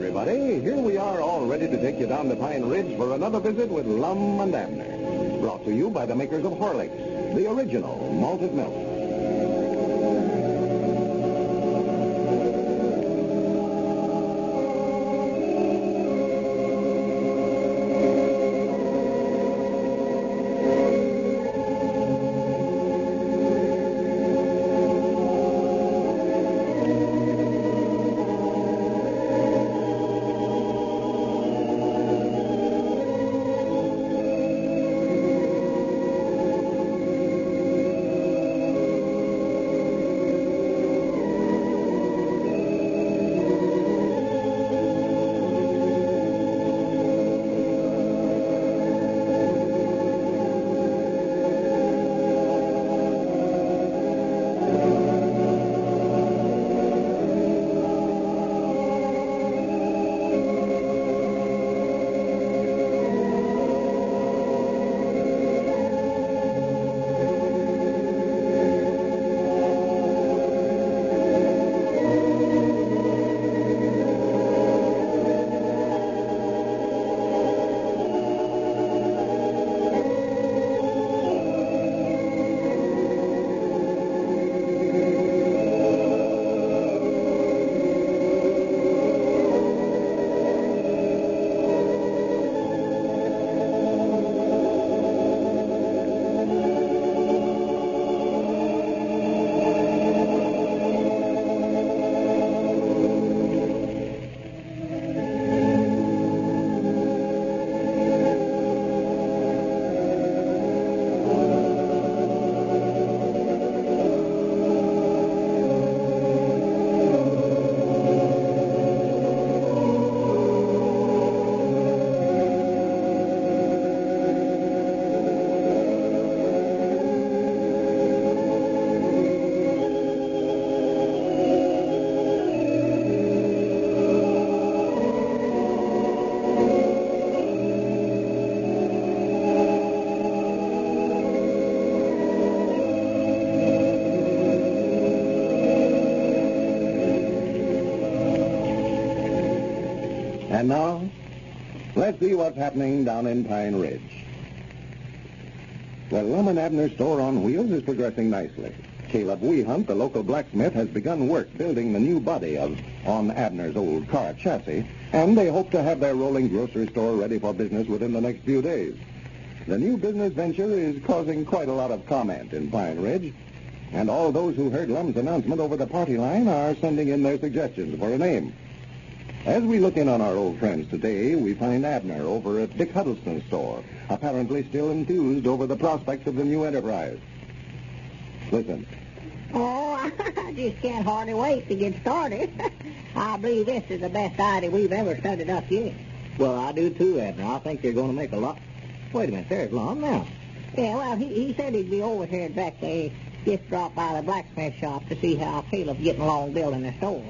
Everybody. Here we are all ready to take you down to Pine Ridge for another visit with Lum and Abner. Brought to you by the makers of Horlicks, the original malted milk. And now, let's see what's happening down in Pine Ridge. The Lum and Abner store on wheels is progressing nicely. Caleb Weehunt, the local blacksmith, has begun work building the new body of on Abner's old car chassis, and they hope to have their rolling grocery store ready for business within the next few days. The new business venture is causing quite a lot of comment in Pine Ridge, and all those who heard Lum's announcement over the party line are sending in their suggestions for a name. As we look in on our old friends today, we find Abner over at Dick Huddleston's store, apparently still enthused over the prospects of the new enterprise. Listen. Oh, I just can't hardly wait to get started. I believe this is the best idea we've ever started up yet. Well, I do too, Abner. I think you're going to make a lot. Wait a minute, there's Lum now. Yeah, well, he, he said he'd be over here directly. Just uh, drop by the blacksmith shop to see how Caleb's getting along building the store.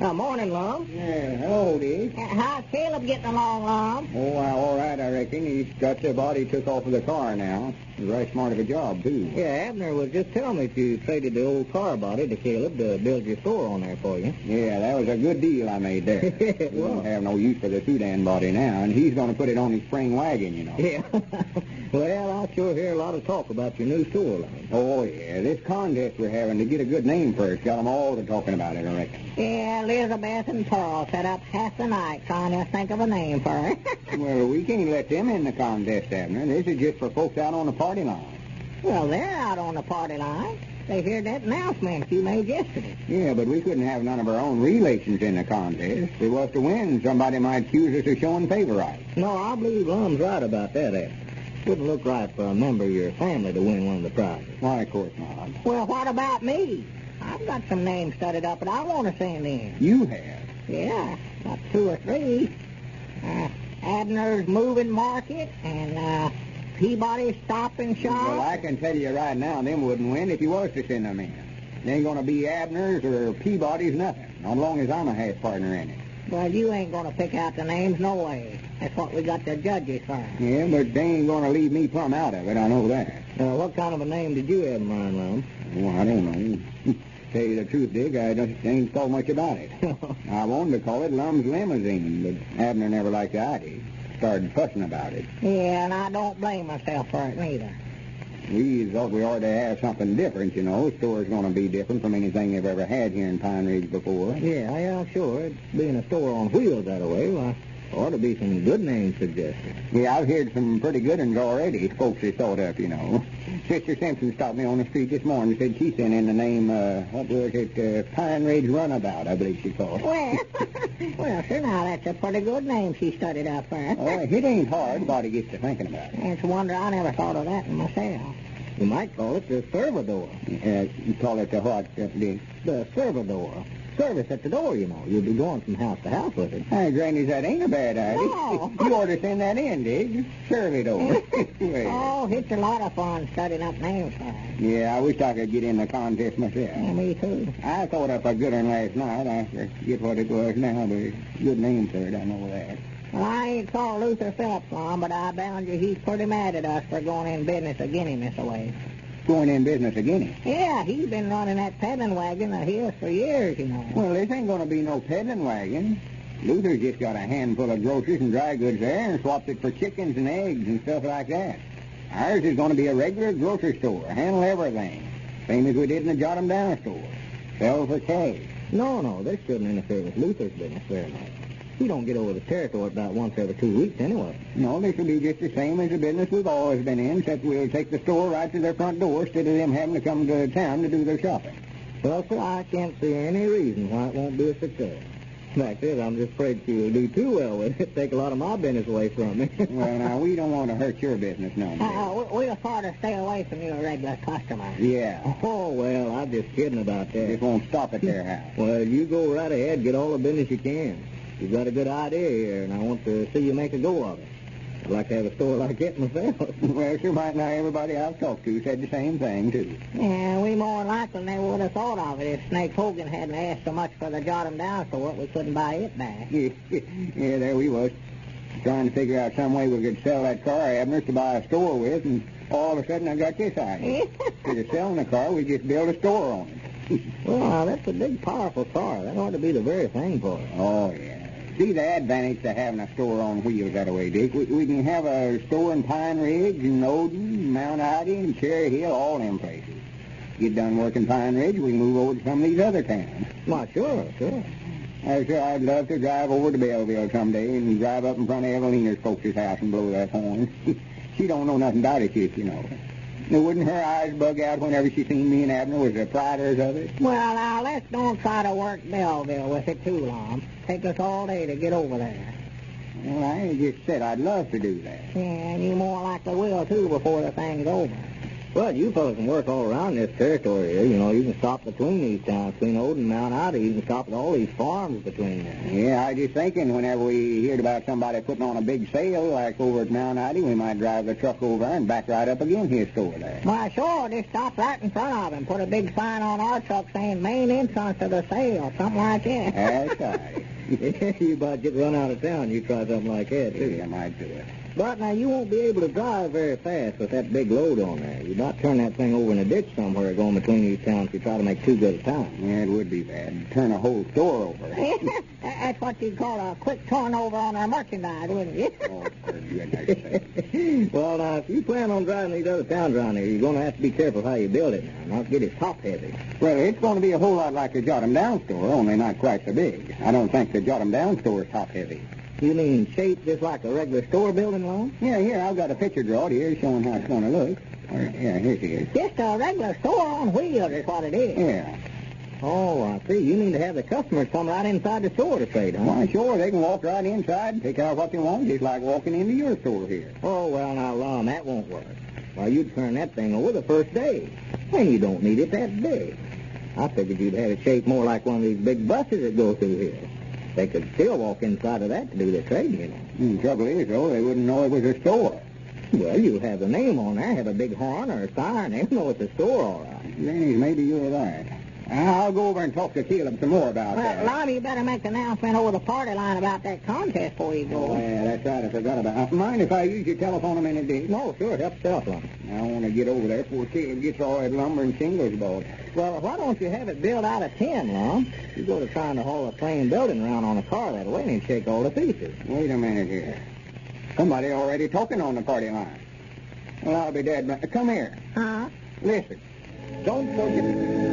Uh, morning, Lum. Yeah, hello. Uh, how's Caleb getting along, Lum? Oh, well, all right, I reckon. He's got the body took off of the car now. It's very smart of a job, too. Yeah, Abner was just telling me that you traded the old car body to Caleb to build your store on there for you. Yeah, that was a good deal I made there. we don't have no use for the sedan body now, and he's going to put it on his spring wagon, you know. Yeah. well, I sure hear a lot of talk about your new store line. Oh, yeah. This contest we're having to get a good name first got 'em all to talking about it, I reckon. Yeah, Elizabeth and Paul set up half the night trying to think of a name for it. well, we can't let them in the contest, Abner. This is just for folks out on the party line. well, they're out on the party line. They heard that announcement you made yesterday. Yeah, but we couldn't have none of our own relations in the contest. If we was to win, somebody might accuse us of showing favorites. No, I believe Lum's right about that, Abner. Wouldn't look right for a member of your family to win one of the prizes. Why, of course not. Well, what about me? I've got some names studied up, but I want to send in. You have. Yeah, got two or three. Uh, Abner's Moving Market and uh, Peabody's Stop and Shop. Well, I can tell you right now, them wouldn't win if you was to send them in. They ain't going to be Abner's or Peabody's nothing, not long as I'm a half partner in it. Well, you ain't going to pick out the names, no way. That's what we got the judges for. Yeah, but they ain't going to leave me plumb out of it, I know that. Uh, what kind of a name did you have in mind, Lum? Well, I don't know. Tell you the truth, Dick, I don't ain't thought much about it. I wanted to call it Lum's Limousine, but Abner never liked the idea. Started fussing about it. Yeah, and I don't blame myself for it neither. We thought we ought to have something different, you know. The store's going to be different from anything they've ever had here in Pine Ridge before. Yeah, yeah, sure. Being a store on wheels that way. Well, ought to be some good names suggested. Yeah, I've heard some pretty good ones already. Folks have thought up, you know. Sister Simpson stopped me on the street this morning and said she sent in the name, uh, what was it, uh, Pine Ridge Runabout, I believe she called it. Well, well, sir, now that's a pretty good name she studied up for. Oh, it ain't hard. Body gets to thinking about it. It's a wonder I never thought of that myself. You might call it the servador. Uh, you call it the what, uh, Dick? The servador. Service at the door, you know. You'll be going from house to house with it. Hey, Granny, that ain't a bad idea. No. you ought to send that in, Dick. Serve it over. Oh, it's a lot of fun studying up names. Yeah, I wish I could get in the contest myself. Yeah, me too. I thought up a good one last night. I forget what it was now, but good name for it. I know that. Well, I ain't called Luther Phillips long, but I bound you he's pretty mad at us for going in business again him this way. Going in business again. Yeah, he's been running that peddling wagon of his for years, you know. Well, this ain't going to be no peddling wagon. Luther's just got a handful of groceries and dry goods there and swapped it for chickens and eggs and stuff like that. Ours is going to be a regular grocery store, handle everything. Same as we did in the Jot 'em Down store. Sell for cash. No, no, this shouldn't interfere with Luther's business very much. He don't get over the territory about once every two weeks anyway. No, this will be just the same as the business we've always been in, except we'll take the store right to their front door instead of them having to come to town to do their shopping. Well, sir, I can't see any reason why it won't be a success. Fact is, I'm just afraid she'll do too well with it. Take a lot of my business away from me. well, now, we don't want to hurt your business none. Uh, we- we'll sort to stay away from your regular customers. Yeah. oh, well, I'm just kidding about that. Just won't stop at their house. Well, you go right ahead. Get all the business you can. You've got a good idea here, and I want to see you make a go of it. I'd like to have a store like that myself. well, sure might not everybody I've talked to said the same thing, too. Yeah, we more likely never would have thought of it if Snake Hogan hadn't asked so much for the Jot 'em Down store we couldn't buy it back. yeah, there we was, trying to figure out some way we could sell that car Abner's to buy a store with, and all of a sudden I got this idea. Instead of selling the car, we just build a store on it. well, now, that's a big, powerful car. That ought to be the very thing for it. Oh, yeah. See the advantage to having a store on wheels that way, Dick. We, we can have a store in Pine Ridge and Oden, Mount Ida, and Cherry Hill, all them places. Get done working Pine Ridge, we move over to some of these other towns. Why, sure, sure. I sure I'd love to drive over to Belleville someday and drive up in front of Evelina's folks' house and blow that horn. she don't know nothing about it yet, you know. Now, wouldn't her eyes bug out whenever she seen me and Abner was the priders of it? Well, now, let's don't try to work Belleville with it too long. Take us all day to get over there. Well, I just said I'd love to do that. Yeah, and you more likely will, too, before the thing's over. Well, you fellas can work all around this territory here. You know, you can stop between these towns, between Oden and Mount Ida. You can stop at all these farms between there. Yeah, I was just thinking whenever we heard about somebody putting on a big sale, like over at Mount Ida, we might drive the truck over and back right up again his store there. Why, sure, just stop right in front of him. Put a big sign on our truck saying main entrance to the sale, something like that. That's right. you about get run out of town. You try something like that, too. Yeah, I might do it. But now you won't be able to drive very fast with that big load on there. You'd not turn that thing over in a ditch somewhere going between these towns if you try to make too good a time. Yeah, it would be bad. Turn a whole store over. That's what you'd call a quick turnover on our merchandise, wouldn't you? oh, for goodness sake. well, now, if you plan on driving these other towns around here, you're going to have to be careful how you build it now, not get it top-heavy. Well, it's going to be a whole lot like the Jot 'em Down store, only not quite so big. I don't think the Jot 'em Down store is top-heavy. You mean shaped just like a regular store building, Lon? Yeah, here, I've got a picture drawn here showing how it's going to look. Yeah, here it is. Just a regular store on wheels is what it is. Yeah. Oh, I see. You mean to have the customers come right inside the store to trade, huh? Why, sure, they can walk right inside and pick out what they want, just like walking into your store here. Oh, well, now, Lon, that won't work. Why, you'd turn that thing over the first day. And you don't need it that big. I figured you'd have it shaped more like one of these big buses that go through here. They could still walk inside of that to do their trading, you know. Hmm, trouble is, though, they wouldn't know it was a store. Well, you have the name on there, have a big horn or a sign. They'll know it's a store, all right. Granny, maybe you're right. I'll go over and talk to Caleb some more about well, that. You better make an announcement over the party line about that contest before you go. Oh, yeah, that's right. I forgot about it. Mind if I use your telephone a minute, Dick? No, sure. Help yourself, Lum. I want to get over there before Caleb gets all that lumber and shingles bought. Well, why don't you have it built out of tin, Lum? You go to trying to haul a plain building around on a car that way and shake all to pieces. Wait a minute here. Somebody already talking on the party line. Well, I'll be dead. But come here. Huh? Listen. Don't forget.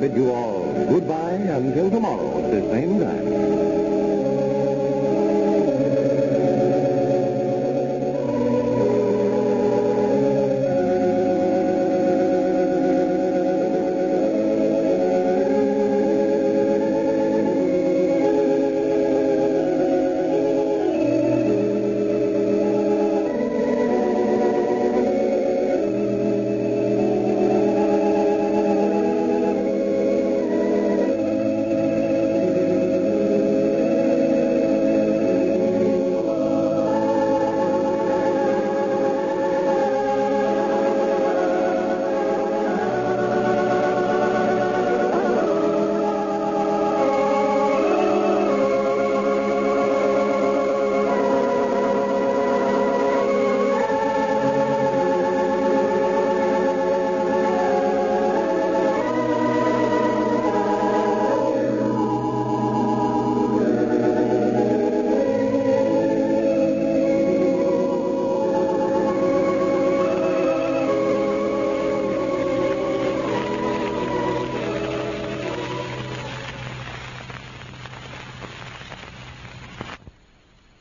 Bid you all goodbye until tomorrow at the same time.